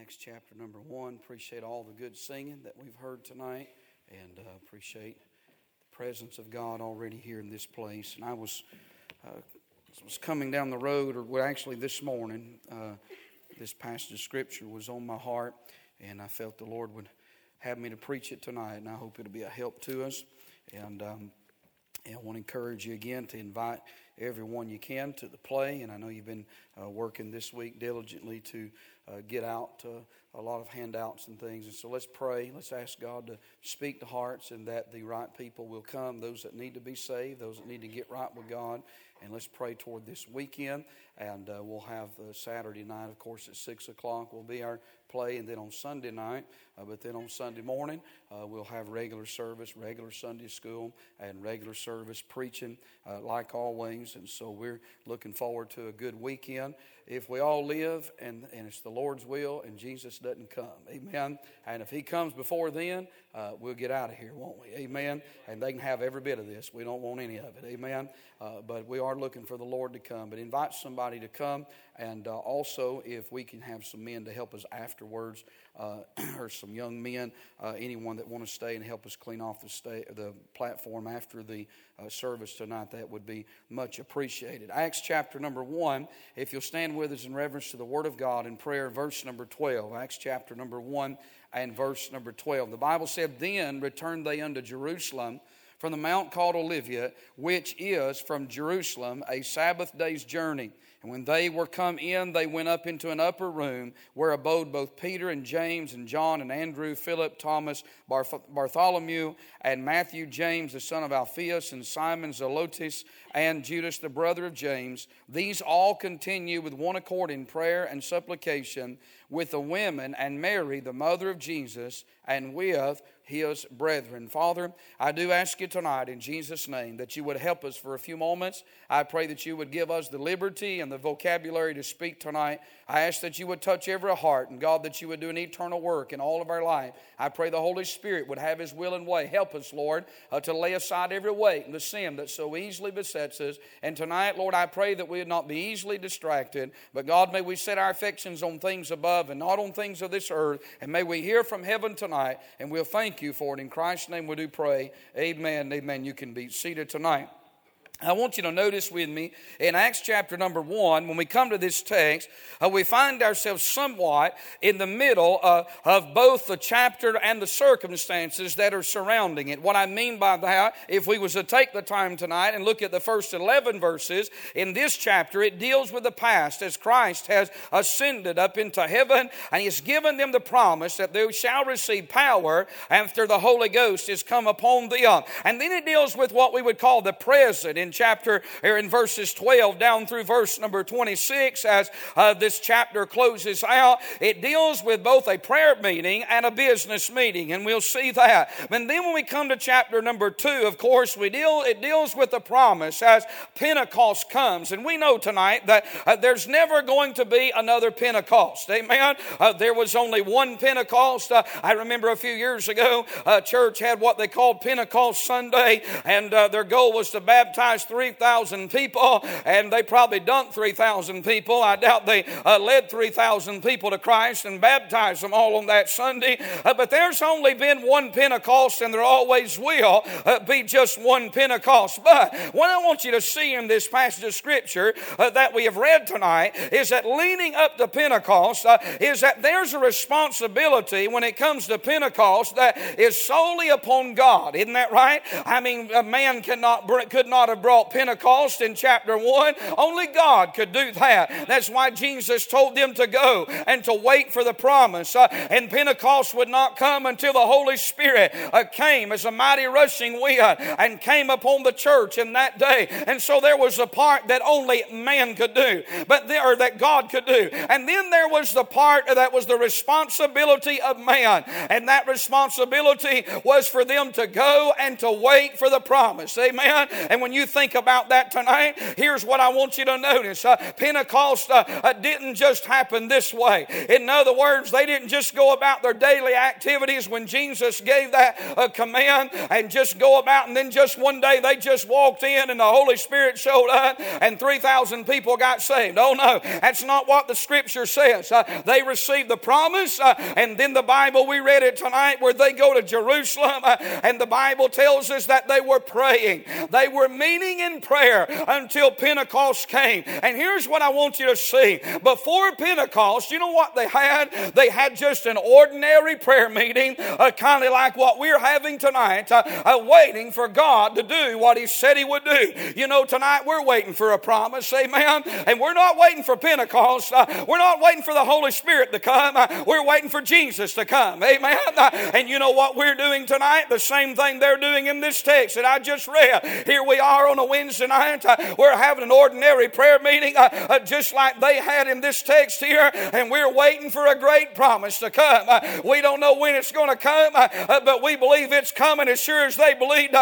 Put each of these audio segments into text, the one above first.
Acts chapter number one. Appreciate all the good singing that we've heard tonight and uh, appreciate the presence of God already here in this place. And I was, uh, was coming down the road, or well, actually this morning, uh, this passage of Scripture was on my heart, and I felt the Lord would have me to preach it tonight, and I hope it'll be a help to us. And, um, and I want to encourage you again to invite everyone you can to the play. And I know you've been uh, working this week diligently to uh, get out uh, a lot of handouts and things. And so let's pray. Let's ask God to speak to hearts and that the right people will come, those that need to be saved, those that need to get right with God. And let's pray toward this weekend. And uh, we'll have uh, Saturday night, of course, at 6 o'clock will be our play. And then on Sunday night, but then on Sunday morning, we'll have regular service, regular Sunday school, and regular service preaching, like always. And so we're looking forward to a good weekend. If we all live and, and it's the Lord's will and Jesus doesn't come, amen. And if He comes before then, uh, we'll get out of here, won't we? Amen. And they can have every bit of this. We don't want any of it, amen. Uh, but we are looking for the Lord to come. But invite somebody to come, and uh, also if we can have some men to help us afterwards uh, or some young men, uh, anyone that want to stay and help us clean off the, the platform after the uh, service tonight, that would be much appreciated. Acts chapter number 1, if you'll stand with us in reverence to the Word of God in prayer, verse number 12. Acts chapter number 1 and verse number 12. The Bible said, Then returned they unto Jerusalem from the mount called Olivet, which is from Jerusalem a Sabbath day's journey. And when they were come in, they went up into an upper room where abode both Peter and James and John and Andrew, Philip, Thomas, Bartholomew, and Matthew, James, the son of Alphaeus, and Simon Zelotes, and Judas, the brother of James. These all continue with one accord in prayer and supplication with the women and Mary, the mother of Jesus, and with his brethren. Father, I do ask you tonight in Jesus' name that you would help us for a few moments. I pray that you would give us the liberty and the vocabulary to speak tonight. I ask that you would touch every heart, and God, that you would do an eternal work in all of our life. I pray the Holy Spirit would have his will and way. Help us, Lord, uh, to lay aside every weight and the sin that so easily besets us. And tonight, Lord, I pray that we would not be easily distracted, but God, may we set our affections on things above and not on things of this earth. And may we hear from heaven tonight, and we'll thank you for it. In Christ's name we do pray. Amen. Amen. You can be seated tonight. I want you to notice with me in Acts chapter number one, when we come to this text, uh, we find ourselves somewhat in the middle uh, of both the chapter and the circumstances that are surrounding it. What I mean by that, if we was to take the time tonight and look at the first 11 verses in this chapter, it deals with the past as Christ has ascended up into heaven and He's given them the promise that they shall receive power after the Holy Ghost is come upon them. And then it deals with what we would call the present in in chapter, or in verses 12 down through verse number 26, as uh, this chapter closes out, it deals with both a prayer meeting and a business meeting, and we'll see that. And then when we come to chapter number two, of course, we deal it deals with the promise as Pentecost comes, and we know tonight that uh, there's never going to be another Pentecost. Amen. Uh, there was only one Pentecost. Uh, I remember a few years ago, a church had what they called Pentecost Sunday, and uh, their goal was to baptize baptized 3,000 people, and they probably dunked 3,000 people. I doubt they uh, led 3,000 people to Christ and baptized them all on that Sunday. Uh, but there's only been one Pentecost, and there always will uh, be just one Pentecost. But what I want you to see in this passage of Scripture uh, that we have read tonight is that leading up to Pentecost uh, is that there's a responsibility when it comes to Pentecost that is solely upon God. Isn't that right? I mean, a man cannot could not have brought Pentecost in chapter 1. Only God could do that. That's why Jesus told them to go and to wait for the promise. Uh, and Pentecost would not come until the Holy Spirit uh, came as a mighty rushing wind and came upon the church in that day. And so there was a part that only man could do, but there, that God could do. And then there was the part that was the responsibility of man. And that responsibility was for them to go and to wait for the promise. Amen. And when you think about that tonight, here's what I want you to notice uh, Pentecost uh, uh, didn't just happen this way. In other words, they didn't just go about their daily activities when Jesus gave that uh, command and just go about, and then just one day they just walked in and the Holy Spirit showed up and 3,000 people got saved. Oh no, that's not what the scripture says. Uh, they received the promise, and then the Bible, we read it tonight, where they go to Jerusalem, and the Bible tells us that they were praying. They were meeting in prayer until Pentecost came. And here's what I want you to see. Before Pentecost, you know what they had? They had just an ordinary prayer meeting, uh, kind of like what we're having tonight, uh, uh, waiting for God to do what He said He would do. You know, tonight we're waiting for a promise, amen? And we're not waiting for Pentecost. Uh, we're not waiting for the Holy Spirit to come. Uh, we're waiting for Jesus to come, amen? Uh, and you know what we're doing tonight? The same thing they're doing in this text that I just read. Here we are on a Wednesday night. Uh, we're having an ordinary prayer meeting, uh, uh, just like they had in this text here, and we're waiting for a great promise to come. we don't know when it's going to come, but we believe it's coming as sure as they believed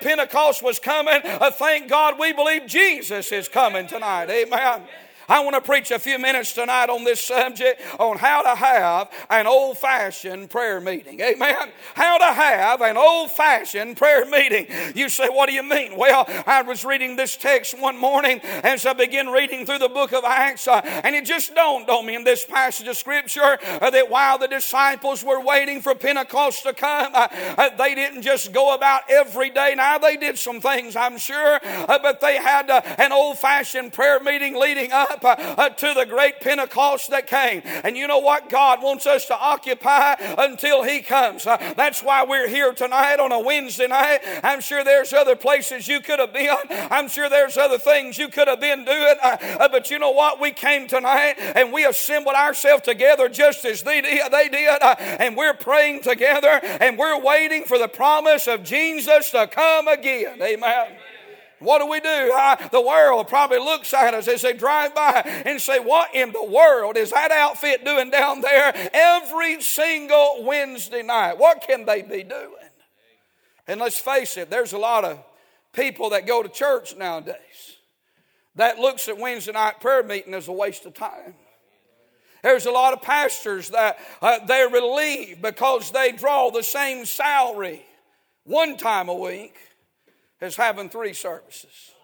Pentecost was coming. thank God we believe Jesus is coming tonight. Amen. I want to preach a few minutes tonight on this subject on how to have an old fashioned prayer meeting. Amen. How to have an old fashioned prayer meeting. You say, What do you mean? Well, I was reading this text one morning as I began reading through the book of Acts, uh, and it just dawned on me in this passage of Scripture uh, that while the disciples were waiting for Pentecost to come, uh, uh they didn't just go about every day. Now, they did some things, I'm sure, uh, but they had uh, an old fashioned prayer meeting leading up up uh, uh, to the great Pentecost that came. And you know what? God wants us to occupy until He comes. Uh, that's why we're here tonight on a Wednesday night. I'm sure there's other places you could have been. I'm sure there's other things you could have been doing. but you know what? We came tonight and we assembled ourselves together just as they. They did and we're praying together and we're waiting for the promise of Jesus to come again. Amen. What do we do? Uh, the world probably looks at us as they drive by and say, What in the world is that outfit doing down there every single Wednesday night? What can they be doing? And let's face it, there's a lot of people that go to church nowadays that looks at Wednesday night prayer meeting as a waste of time. There's a lot of pastors that uh, they're relieved because they draw the same salary one time a week is having three services.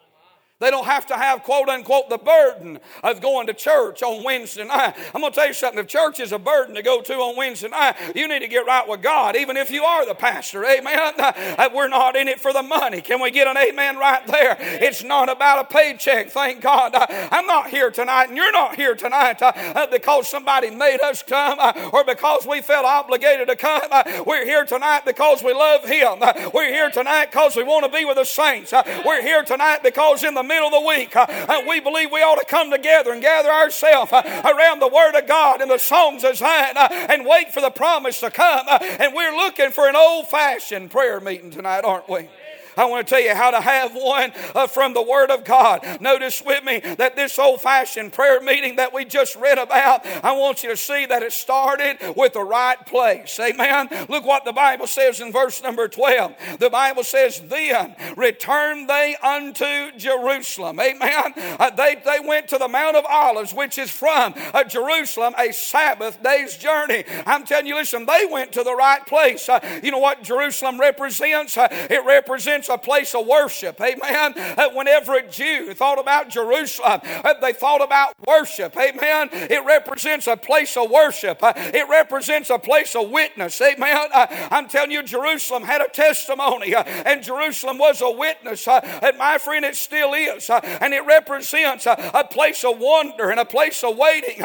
They don't have to have, quote unquote, the burden of going to church on Wednesday night. I'm going to tell you something. If church is a burden to go to on Wednesday night, you need to get right with God, even if you are the pastor. Amen. Uh, we're not in it for the money. Can we get an amen right there? It's not about a paycheck, thank God. Uh, I'm not here tonight, and you're not here tonight uh, because somebody made us come or because we felt obligated to come. We're here tonight because we love Him. We're here tonight because we want to be with the saints. We're here tonight because in the middle of the week, uh, uh, we believe we ought to come together and gather ourselves uh, around the Word of God and the songs of Zion and wait for the promise to come. And we're looking for an old fashioned prayer meeting tonight, aren't we? I want to tell you how to have one uh, from the Word of God. Notice with me that this old fashioned prayer meeting that we just read about, I want you to see that it started with the right place. Amen. Look what the Bible says in verse number 12. The Bible says, Then returned they unto Jerusalem. Amen. Uh, they, they went to the Mount of Olives, which is from uh, Jerusalem, a Sabbath day's journey. I'm telling you, listen, they went to the right place. Uh, you know what Jerusalem represents? Uh, it represents represents a place of worship. Amen. Uh, whenever a Jew thought about Jerusalem, uh, they thought about worship. Amen. It represents a place of worship. Uh, it represents a place of witness. Amen. Uh, I'm telling you, Jerusalem had a testimony, uh, and Jerusalem was a witness. Uh, and my friend, it still is. And it represents a place of wonder and a place of waiting.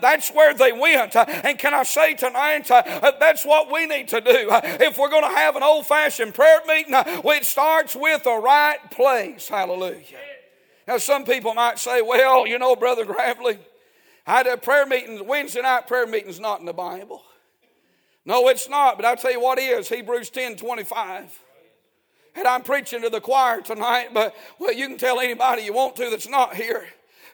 That's where they went. And can I say tonight, that's what we need to do. If we're going to have an old fashioned prayer meeting, it starts starts with the right place. Hallelujah. Now, some people might say, well, you know, Brother Gravley, I had a prayer meeting, Wednesday night prayer meeting's not in the Bible. No, it's not, but I'll tell you what is Hebrews 10 25. And I'm preaching to the choir tonight, but well, you can tell anybody you want to that's not here.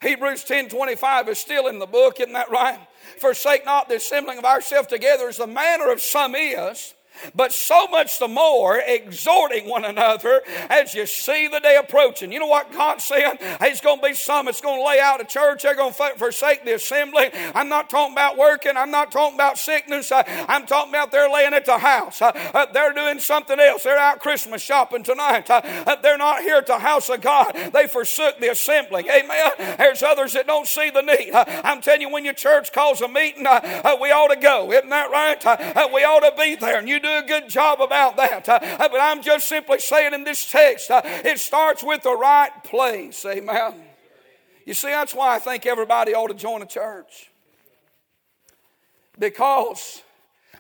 Hebrews 10 25 is still in the book, isn't that right? Forsake not the assembling of ourselves together as the manner of some is but so much the more exhorting one another as you see the day approaching. You know what God said? There's going to be some that's going to lay out a church. They're going to forsake the assembly. I'm not talking about working. I'm not talking about sickness. I'm talking about they're laying at the house. Uh, they're doing something else. They're out Christmas shopping tonight. Uh, they're not here at the house of God. They forsook the assembly. Amen. There's others that don't see the need. Uh, I'm telling you, when your church calls a meeting, we ought to go. Isn't that right? We ought to be there, and you do a good job about that. But I'm just simply saying in this text, it starts with the right place. Amen. You see, that's why I think everybody ought to join a church. Because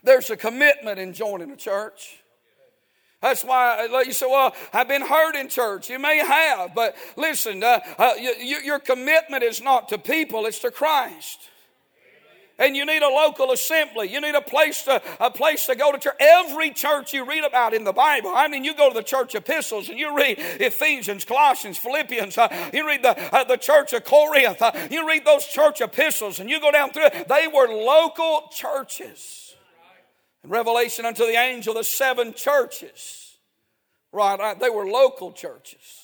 there's a commitment in joining a church. That's why you say, well, I've been hurt in church. You may have, but listen, uh, uh, you, your commitment is not to people, it's to Christ. And you need a local assembly. You need a place to a place to go to church. Every church you read about in the Bible. I mean, you go to the church epistles and you read Ephesians, Colossians, Philippians. Uh, you read the uh, the church of Corinth. Uh, you read those church epistles and you go down through. They were local churches. In Revelation unto the angel, the seven churches. Right, they were local churches.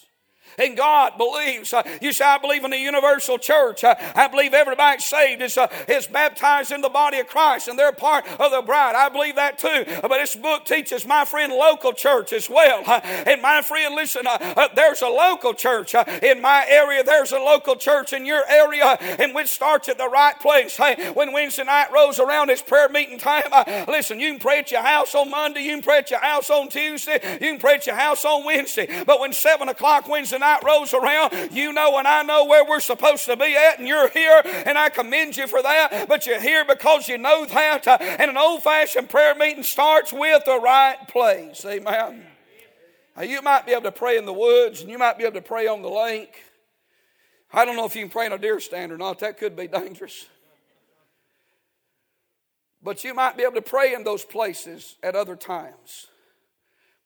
And God believes. Uh, you say, I believe in the universal church. Uh, I believe everybody saved is, uh, is baptized in the body of Christ and they're part of the bride. I believe that too. Uh, but this book teaches my friend local church as well. Uh, and my friend, listen, uh, there's a local church in my area. There's a local church in your area and which starts at the right place. Hey, when Wednesday night rolls around, it's prayer meeting time. listen, you can pray at your house on Monday. You can pray at your house on Tuesday. You can pray at your house on Wednesday. But when 7 o'clock Wednesday night, night rolls around, you know and I know where we're supposed to be at, and you're here, and I commend you for that. But you're here because you know that. Uh, and an old fashioned prayer meeting starts with the right place. Amen. Now, you might be able to pray in the woods, and you might be able to pray on the lake. I don't know if you can pray in a deer stand or not. That could be dangerous. But you might be able to pray in those places at other times.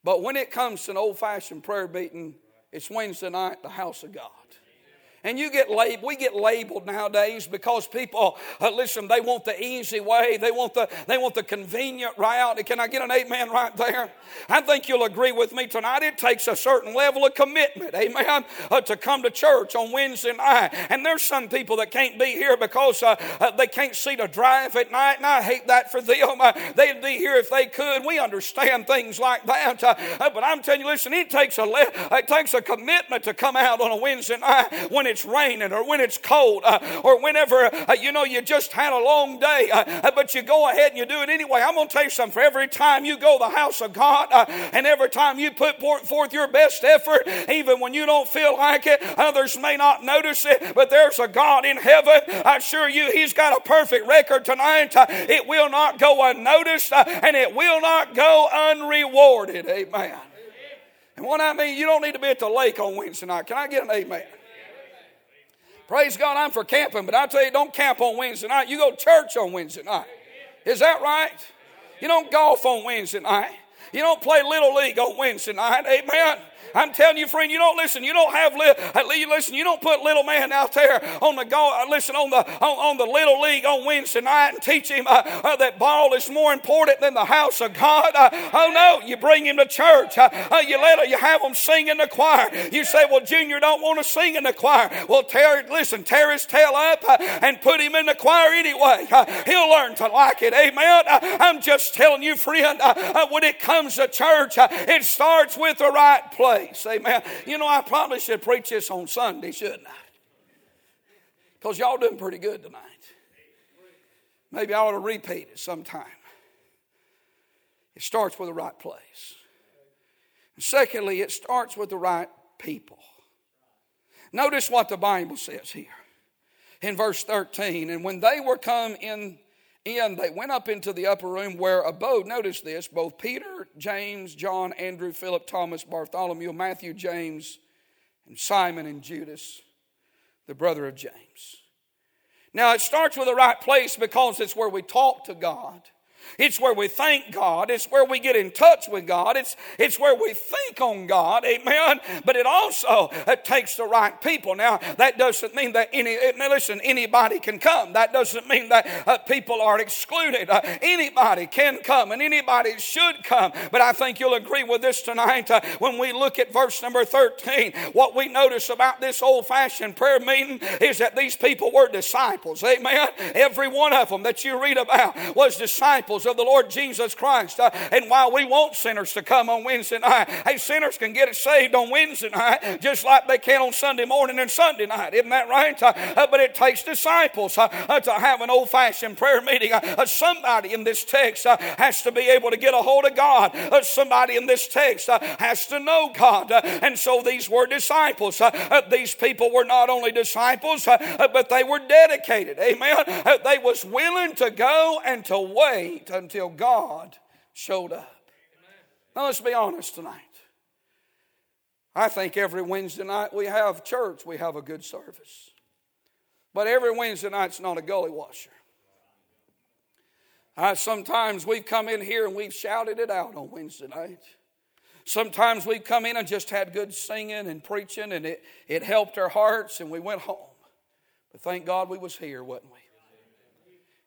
But when it comes to an old fashioned prayer meeting, it's Wednesday night, the house of God. And you get we get labeled nowadays because people, uh, listen, they want the easy way. They want the, they want the convenient route. Can I get an amen right there? I think you'll agree with me tonight. It takes a certain level of commitment, amen, uh, to come to church on Wednesday night. And there's some people that can't be here because uh, uh they can't see to drive at night, and I hate that for them. Uh, they'd be here if they could. We understand things like that. Uh, but I'm telling you, listen, it takes a, le- it takes a commitment to come out on a Wednesday night when it's raining or when it's cold uh, or whenever, uh, you know, you just had a long day, uh, uh, but you go ahead and you do it anyway. I'm going to tell you something. For every time you go the house of God uh, and every time you put forth your best effort, even when you don't feel like it, others may not notice it, but there's a God in heaven. I assure you, He's got a perfect record tonight. it will not go unnoticed and it will not go unrewarded. Amen. And what I mean, you don't need to be at the lake on Wednesday night. Can I get an amen? Praise God, I'm for camping, but I tell you, don't camp on Wednesday night. You go to church on Wednesday night. Is that right? You don't golf on Wednesday night. You don't play Little League on Wednesday night. Amen. I'm telling you, friend, you don't listen. You don't have li- listen. You don't put little man out there on the go. Uh, listen on the on, on the little league on Wednesday night and teach him uh, uh, that ball is more important than the house of God. Uh, oh no, you bring him to church. Uh, uh, you let you have him sing in the choir. You say, well, Junior don't want to sing in the choir. Well, tear listen, tear his tail up and put him in the choir anyway. he'll learn to like it. Amen. I'm just telling you, friend. when it comes to church, it starts with the right place place. Amen. You know, I probably should preach this on Sunday, shouldn't I? Because y'all doing pretty good tonight. Maybe I ought to repeat it sometime. It starts with the right place. And secondly, it starts with the right people. Notice what the Bible says here in verse 13. And when they were come in in, they went up into the upper room where abode, notice this, both Peter, James, John, Andrew, Philip, Thomas, Bartholomew, Matthew, James, and Simon and Judas, the brother of James. Now, it starts with the right place because it's where we talk to God. It's where we thank God. It's where we get in touch with God. It's, it's where we think on God. Amen. But it also it takes the right people. Now, that doesn't mean that any, listen, anybody can come. That doesn't mean that uh, people are excluded. Uh, anybody can come and anybody should come. But I think you'll agree with this tonight uh, when we look at verse number 13. What we notice about this old fashioned prayer meeting is that these people were disciples. Amen. Every one of them that you read about was disciples disciples of the Lord Jesus Christ. Uh, and while we want sinners to come on Wednesday night, hey, sinners can get it saved on Wednesday night just like they can on Sunday morning and Sunday night. Isn't that right? Uh, uh, but it takes disciples uh, uh, to have an old fashioned prayer meeting. Uh, uh, somebody in this text uh, has to be able to get a hold of God. somebody in this text has to know God. and so these were disciples. these people were not only disciples, but they were dedicated. Amen. they was willing to go and to wait until God showed up. Now, let's be honest tonight. I think every Wednesday night we have church, we have a good service. But every Wednesday night's not a gully washer. I, sometimes we've come in here and we've shouted it out on Wednesday night. Sometimes we've come in and just had good singing and preaching and it, it helped our hearts and we went home. But thank God we was here, wasn't we?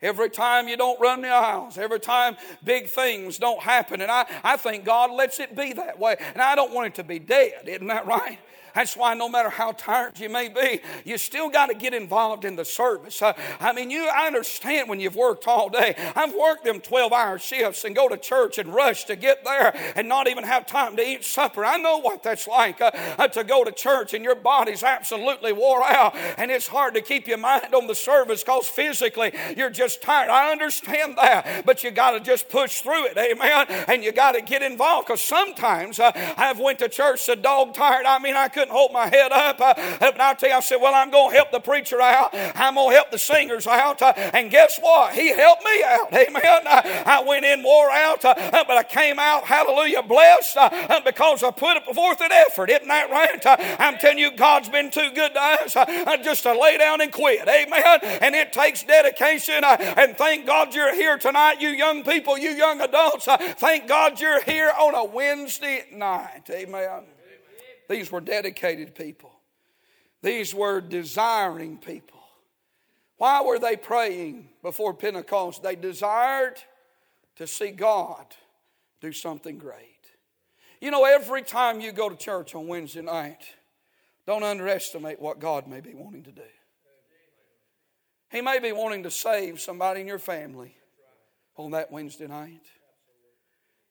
Every time you don't run the aisles, every time big things don't happen. And I, I think God lets it be that way. And I don't want it to be dead, isn't that right? That's why no matter how tired you may be, you still got to get involved in the service. Uh, I mean, you I understand when you've worked all day. I've worked them 12 hour shifts and go to church and rush to get there and not even have time to eat supper. I know what that's like uh, uh, to go to church and your body's absolutely wore out and it's hard to keep your mind on the service because physically you're just tired. I understand that, but you got to just push through it, amen. And you got to get involved because sometimes uh, I've went to church so dog tired. I mean, I couldn't couldn't hold my head up. But I'll tell you, I said, Well, I'm going to help the preacher out. I'm going to help the singers out. Uh, and guess what? He helped me out. Amen. I, I went in, wore out, uh, but I came out, hallelujah, blessed uh, because I put forth an effort. Isn't that right? I'm telling you, God's been too good to us just to lay down and quit. Amen. And it takes dedication. and thank God you're here tonight, you young people, you young adults. thank God you're here on a Wednesday night. Amen. These were dedicated people. These were desiring people. Why were they praying before Pentecost? They desired to see God do something great. You know, every time you go to church on Wednesday night, don't underestimate what God may be wanting to do. He may be wanting to save somebody in your family on that Wednesday night.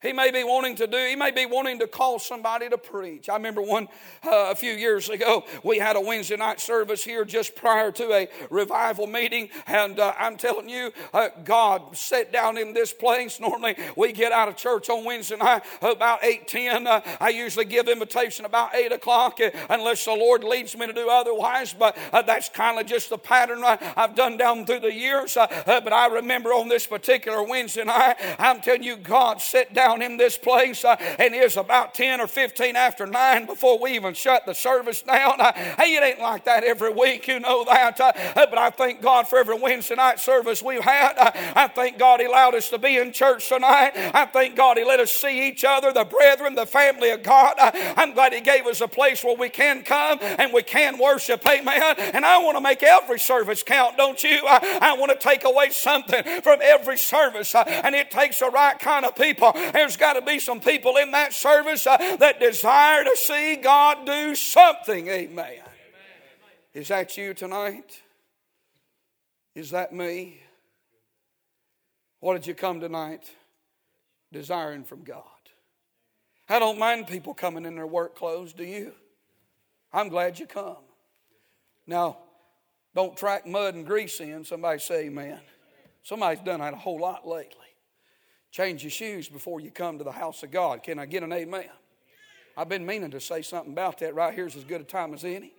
He may be wanting to do, he may be wanting to call somebody to preach. I remember one uh, a few years ago, we had a Wednesday night service here just prior to a revival meeting. And uh, I'm telling you, uh, God sat down in this place. Normally, we get out of church on Wednesday night about 8 10. Uh, I usually give invitation about 8 o'clock uh, unless the Lord leads me to do otherwise. But uh, that's kind of just the pattern I've done down through the years. but I remember on this particular Wednesday night, I'm telling you, God sat down down in this place, uh, and it's about 10 or 15 after 9 before we even shut the service down. Uh, hey, it ain't like that every week, you know that. Uh, but I thank God for every Wednesday night service we've had. Uh, I thank God He allowed us to be in church tonight. I thank God He let us see each other, the brethren, the family of God. Uh, I'm glad He gave us a place where we can come and we can worship. Amen. And I want to make every service count, don't you? I, uh, I want to take away something from every service, and it takes the right kind of people. And there's got to be some people in that service uh, that desire to see God do something. Amen. Amen. Is that you tonight? Is that me? What did you come tonight desiring from God? I don't mind people coming in their work clothes, do you? I'm glad you come. Now, don't track mud and grease in. Somebody say amen. Somebody's done that a whole lot lately. Change your shoes before you come to the house of God. Can I get an amen? I've been meaning to say something about that right here's as good a time as any.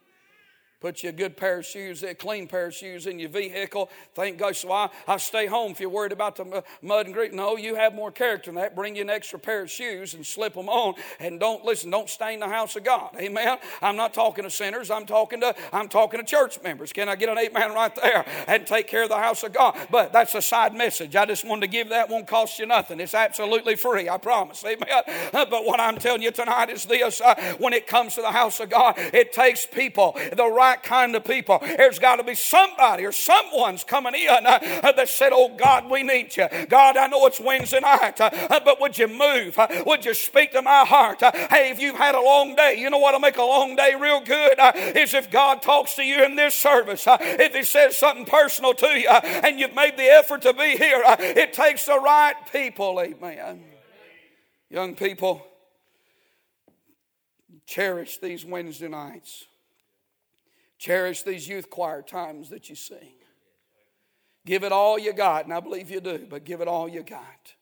Put you a good pair of shoes, a clean pair of shoes in your vehicle. Thank God. So I, I stay home if you're worried about the mud and grit. No, you have more character than that. Bring you an extra pair of shoes and slip them on. And don't listen. Don't stain the house of God. Amen. I'm not talking to sinners. I'm talking to I'm talking to church members. Can I get an amen right there and take care of the house of God? But that's a side message. I just wanted to give that. Won't cost you nothing. It's absolutely free. I promise. Amen. But what I'm telling you tonight is this: uh, when it comes to the house of God, it takes people, the right right kind of people. There's got to be somebody or someone's coming in uh, that said, Oh God, we need you. God, I know it's Wednesday night, uh, but would you move? Uh, would you speak to my heart? Uh, hey, if you've had a long day, you know what'll make a long day real good uh, is if God talks to you in this service. Uh, if He says something personal to you and you've made the effort to be here, it takes the right people. Amen. Young people, cherish these Wednesday nights. Cherish these youth choir times that you sing. Give it all you got, and I believe you do, but give it all you got.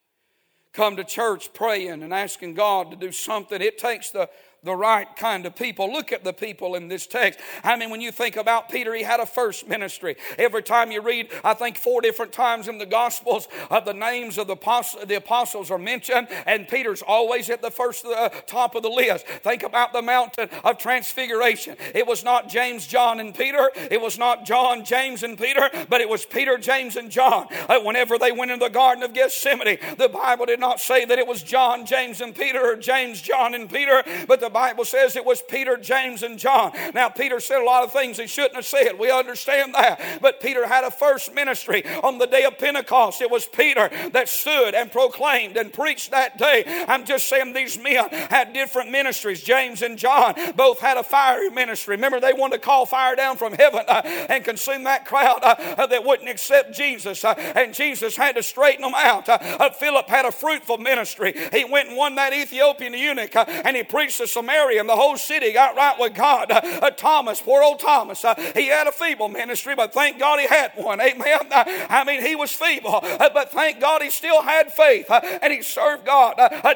Come to church praying and asking God to do something. It takes the the right kind of people. Look at the people in this text. I mean, when you think about Peter, he had a first ministry. Every time you read, I think four different times in the Gospels, uh, the names of the, apostles, the apostles are mentioned, and Peter's always at the first uh, top of the list. Think about the mountain of transfiguration. It was not James, John, and Peter. It was not John, James, and Peter, but it was Peter, James, and John. Uh, whenever they went into the Garden of Gethsemane, the Bible did not say that it was John, James, and Peter, or James, John, and Peter, but the Bible says it was Peter, James, and John. Now, Peter said a lot of things he shouldn't have said. We understand that. But Peter had a first ministry on the day of Pentecost. It was Peter that stood and proclaimed and preached that day. I'm just saying these men had different ministries. James and John both had a fiery ministry. Remember, they wanted to call fire down from heaven uh, and consume that crowd uh, that wouldn't accept Jesus. Uh, and Jesus had to straighten them out. Uh, uh, Philip had a fruitful ministry. He went and won that Ethiopian eunuch uh, and he preached to Samaria and the whole city got right with God. Uh, uh, Thomas, poor old Thomas, uh, he had a feeble ministry, but thank God he had one. Amen. Uh, I mean, he was feeble, uh, but thank God he still had faith and he served God.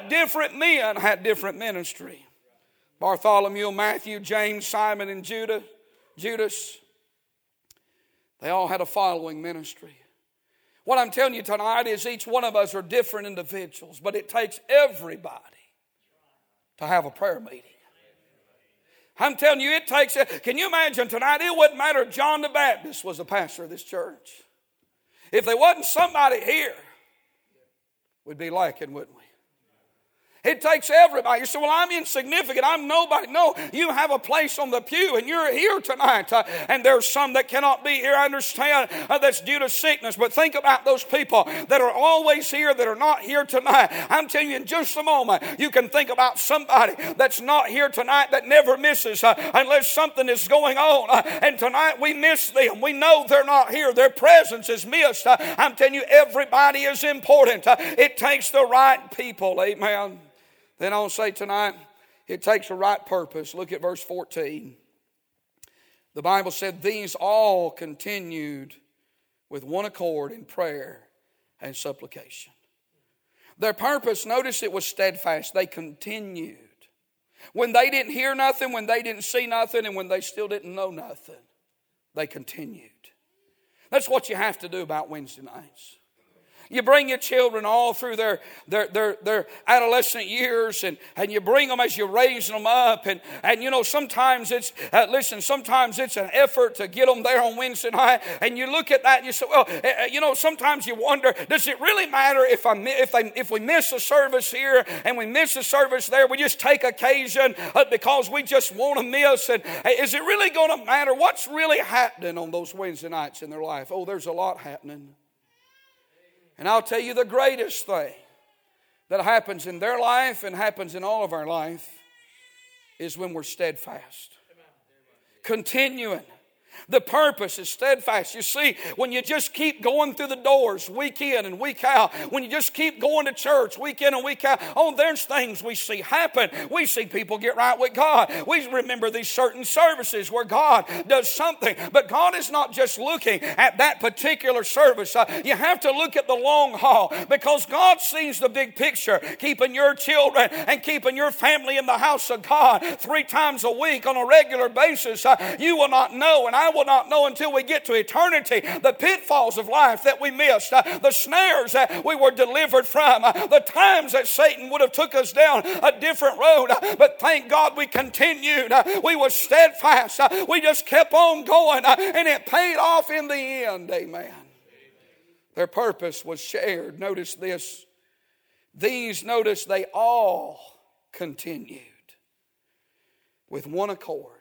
different men had different ministry. Bartholomew, Matthew, James, Simon, and Judah, Judas, they all had a following ministry. What I'm telling you tonight is each one of us are different individuals, but it takes everybody to have a prayer meeting. I'm telling you, it takes, can you imagine tonight? It wouldn't matter if John the Baptist was the pastor of this church. If there wasn't somebody here, we'd be lacking, wouldn't we? It takes everybody. You say, Well, I'm insignificant. I'm nobody. No, you have a place on the pew and you're here tonight. Uh, and there's some that cannot be here. I understand uh, that's due to sickness. But think about those people that are always here that are not here tonight. I'm telling you, in just a moment, you can think about somebody that's not here tonight that never misses uh, unless something is going on. Uh, and tonight we miss them. We know they're not here. Their presence is missed. Uh, I'm telling you, everybody is important. Uh, it takes the right people. Amen. Then I'll say tonight, it takes a right purpose. Look at verse 14. The Bible said, These all continued with one accord in prayer and supplication. Their purpose, notice it was steadfast. They continued. When they didn't hear nothing, when they didn't see nothing, and when they still didn't know nothing, they continued. That's what you have to do about Wednesday nights. You bring your children all through their, their, their, their adolescent years and, and you bring them as you raise them up. And, and you know, sometimes it's, uh, listen, sometimes it's an effort to get them there on Wednesday night. And you look at that and you say, well, uh, you know, sometimes you wonder, does it really matter if, I, if, they, if we miss a service here and we miss a service there? We just take occasion uh, because we just want to miss. And is it really going to matter? What's really happening on those Wednesday nights in their life? Oh, there's a lot happening. And I'll tell you the greatest thing that happens in their life and happens in all of our life is when we're steadfast, continuing. The purpose is steadfast. You see, when you just keep going through the doors week in and week out, when you just keep going to church week in and week out, oh, there's things we see happen. We see people get right with God. We remember these certain services where God does something, but God is not just looking at that particular service. Uh, you have to look at the long haul because God sees the big picture, keeping your children and keeping your family in the house of God three times a week on a regular basis. Uh, you will not know, and I will not know until we get to eternity the pitfalls of life that we missed, uh, the snares that we were delivered from, uh, the times that Satan would have took us down a different road. Uh, but thank God we continued. We were steadfast. We just kept on going, and it paid off in the end. Amen. Their purpose was shared. Notice this. These, notice, they all continued with one accord.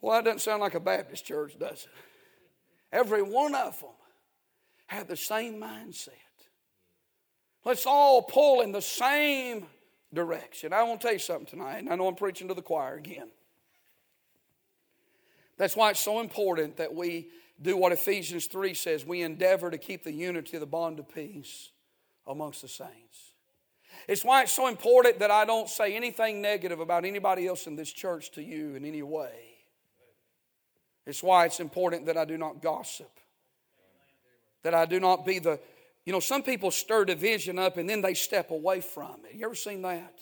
Well, that doesn't sound like a Baptist church, does it? Every one of them had the same mindset. Let's all pull in the same direction. I want to tell you something tonight, and I know I'm preaching to the choir again. That's why it's so important that we do what Ephesians 3 says we endeavor to keep the unity of the bond of peace amongst the saints. It's why it's so important that I don't say anything negative about anybody else in this church to you in any way. It's why it's important that I do not gossip, that I do not be the, you know, some people stir division up and then they step away from it. You ever seen that?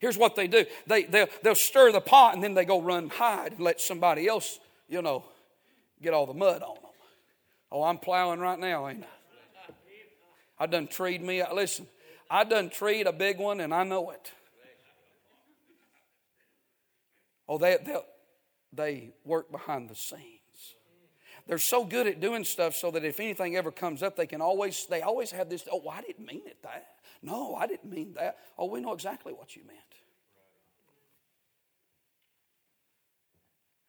Here's what they do they, they'll, they'll stir the pot and then they go run hide and let somebody else, you know, get all the mud on them. Oh, I'm plowing right now, ain't I? I done treed me. Listen, I done treed a big one and I know it. Oh, they, they'll, they work behind the scenes. They're so good at doing stuff so that if anything ever comes up, they can always, they always have this, oh, I didn't mean it that. No, I didn't mean that. Oh, we know exactly what you meant.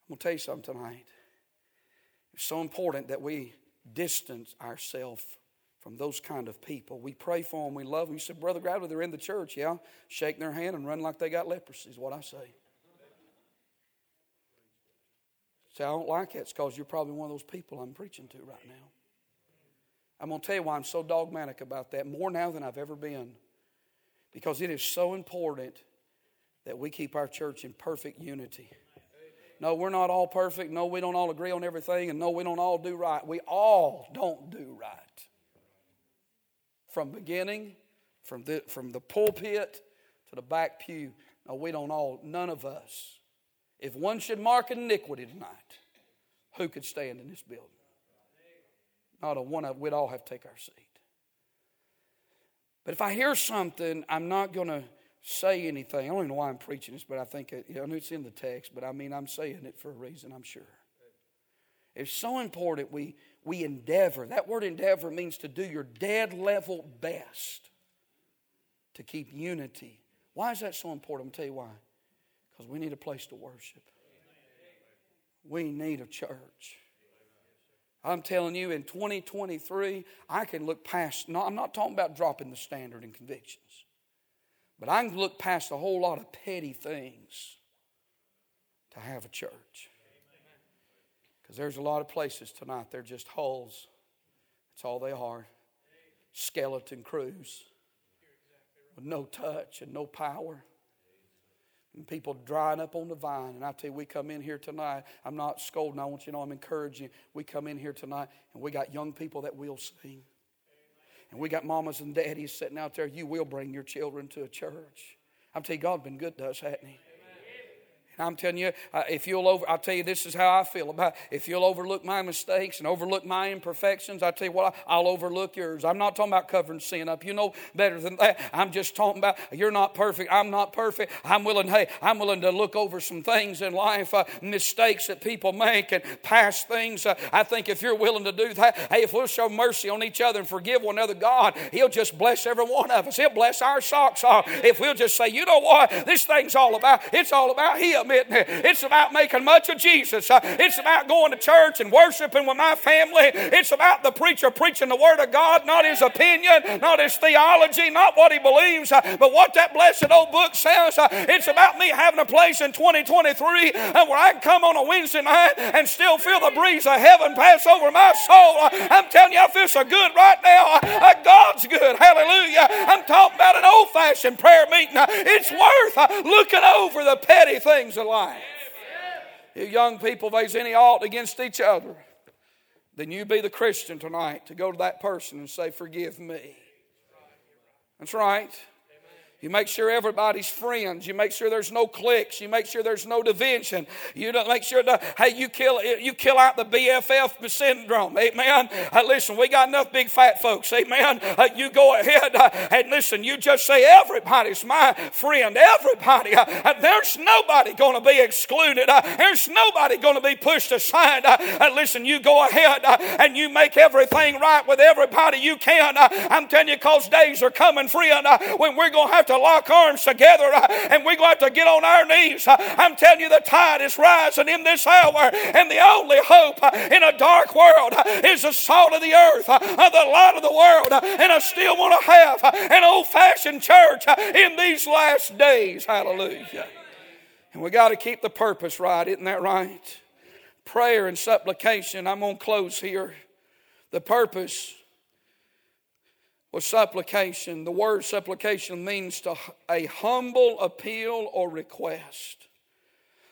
I'm to tell you something tonight. It's so important that we distance ourselves from those kind of people. We pray for them, we love them. You said, Brother Gravley, they're in the church. Yeah, shake their hand and run like they got leprosy, is what I say. Say, I don't like it. It's because you're probably one of those people I'm preaching to right now. I'm going to tell you why I'm so dogmatic about that, more now than I've ever been. Because it is so important that we keep our church in perfect unity. No, we're not all perfect. No, we don't all agree on everything. And no, we don't all do right. We all don't do right. From beginning, from the, from the pulpit to the back pew. No, we don't all, none of us if one should mark iniquity tonight, who could stand in this building? Not a one of we'd all have to take our seat. But if I hear something, I'm not going to say anything. I don't even know why I'm preaching this, but I think it, you know, it's in the text, but I mean, I'm saying it for a reason, I'm sure. It's so important we, we endeavor. That word endeavor means to do your dead level best to keep unity. Why is that so important? To tell you why. Because we need a place to worship. We need a church. I'm telling you, in 2023, I can look past, no, I'm not talking about dropping the standard and convictions, but I can look past a whole lot of petty things to have a church. Because there's a lot of places tonight, they're just hulls. That's all they are skeleton crews with no touch and no power. And people drying up on the vine. And I tell you, we come in here tonight. I'm not scolding. I want you to know I'm encouraging. We come in here tonight and we got young people that will sing. And we got mamas and daddies sitting out there. You will bring your children to a church. I'm telling you, God's been good to us, hasn't He? I'm telling you, uh, if you'll over, I'll tell you this is how I feel about. If you'll overlook my mistakes and overlook my imperfections, I tell you what, I'll overlook yours. I'm not talking about covering sin up. You know better than that. I'm just talking about you're not perfect. I'm not perfect. I'm willing. Hey, I'm willing to look over some things in life, uh, mistakes that people make, and past things. Uh, I think if you're willing to do that, hey, if we'll show mercy on each other and forgive one another, God, He'll just bless every one of us. He'll bless our socks off if we'll just say, you know what, this thing's all about. It's all about Him. It's about making much of Jesus. Uh, it's about going to church and worshiping with my family. It's about the preacher preaching the Word of God, not his opinion, not his theology, not what he believes, uh, but what that blessed old book says. Uh, it's about me having a place in 2023 where I can come on a Wednesday night and still feel the breeze of heaven pass over my soul. I'm telling you, I feel so good right now. God's good. Hallelujah. I'm talking about an old fashioned prayer meeting. It's worth looking over the petty things of life. You young people, if there's any ought against each other, then you be the Christian tonight to go to that person and say, Forgive me. That's right. You make sure everybody's friends. You make sure there's no cliques. You make sure there's no division. You don't make sure that hey, you kill you kill out the BFF syndrome. Amen. Uh, listen, we got enough big fat folks. Amen. Uh, you go ahead uh, and listen. You just say everybody's my friend. Everybody. Uh, uh, there's nobody going to be excluded. Uh, there's nobody going to be pushed aside. listen, you go ahead and you make everything right with everybody you can. I'm telling you, cause days are coming, friend, when we're going to have to to lock arms together uh, and we're going to to get on our knees. Uh, I'm telling you, the tide is rising in this hour, and the only hope uh, in a dark world is the salt of the earth, the light of the world. And I still want to have an old fashioned church in these last days. Hallelujah. And we got to keep the purpose right, isn't that right? Prayer and supplication. I'm going to close here. The purpose was supplication. The word supplication means to a humble appeal or request.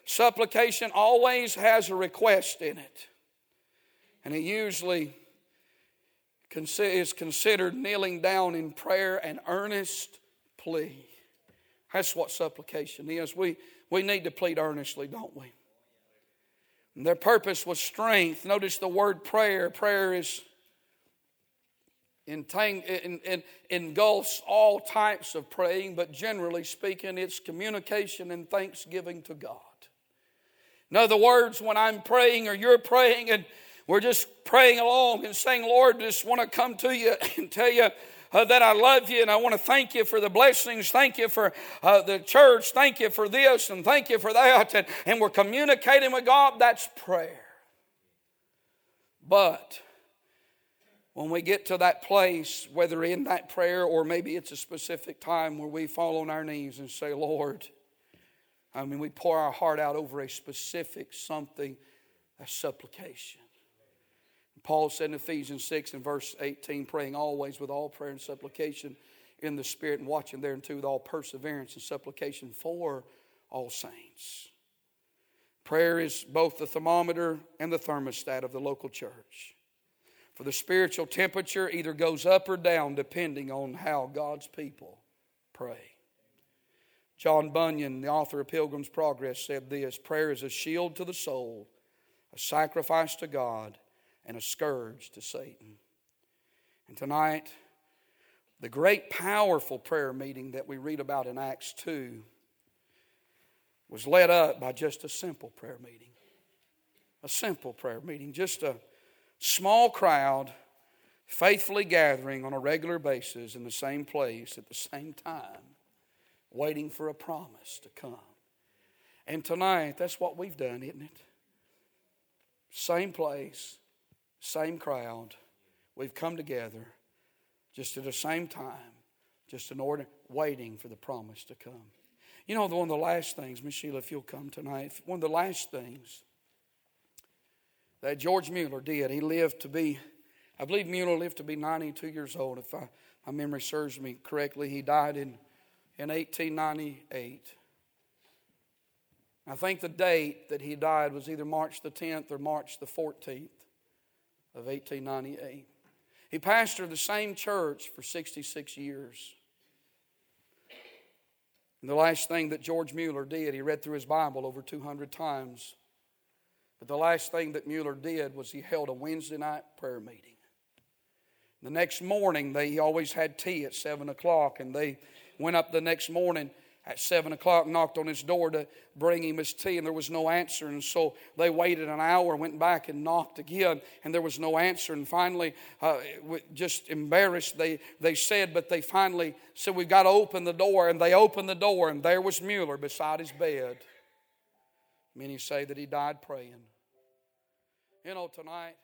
Supplication always has a request in it. And it usually is considered kneeling down in prayer and earnest plea. That's what supplication is. We, we need to plead earnestly, don't we? And their purpose was strength. Notice the word prayer. Prayer is entang- engulfs all types of praying, but generally speaking, it's communication and thanksgiving to God. In other words, when I'm praying or you're praying and we're just praying along and saying, Lord, just want to come to you and tell you uh, that I love you and I want to thank you for the blessings. Thank you for uh, the church. Thank you for this and thank you for that. And, and we're communicating with God. That's prayer. But when we get to that place, whether in that prayer or maybe it's a specific time where we fall on our knees and say, Lord, I mean, we pour our heart out over a specific something, a supplication. Paul said in Ephesians 6 and verse 18, praying always with all prayer and supplication in the Spirit and watching thereunto with all perseverance and supplication for all saints. Prayer is both the thermometer and the thermostat of the local church. For the spiritual temperature either goes up or down depending on how God's people pray. John Bunyan, the author of Pilgrim's Progress, said this Prayer is a shield to the soul, a sacrifice to God, and a scourge to Satan. And tonight, the great powerful prayer meeting that we read about in Acts 2 was led up by just a simple prayer meeting. A simple prayer meeting, just a small crowd faithfully gathering on a regular basis in the same place at the same time, waiting for a promise to come. And tonight, that's what we've done, isn't it? Same place, same crowd. We've come together just at the same time, just in order, waiting for the promise to come. You know, one of the last things, Miss Sheila, if you'll come tonight, one of the last things that George Mueller did. He lived to be, I believe Mueller lived to be 92 years old, if I, my memory serves me correctly. He died in, in 1898. I think the date that he died was either March the 10th or March the 14th of 1898. He pastored the same church for 66 years. And the last thing that George Mueller did, he read through his Bible over 200 times. But the last thing that Mueller did was he held a Wednesday night prayer meeting. The next morning, they always had tea at 7 o'clock, and they went up the next morning at 7 o'clock, knocked on his door to bring him his tea, and there was no answer. And so they waited an hour, went back and knocked again, and there was no answer. And finally, uh, just embarrassed, they, they said, but they finally said, We've got to open the door. And they opened the door, and there was Mueller beside his bed Many say that he died praying. You know, tonight,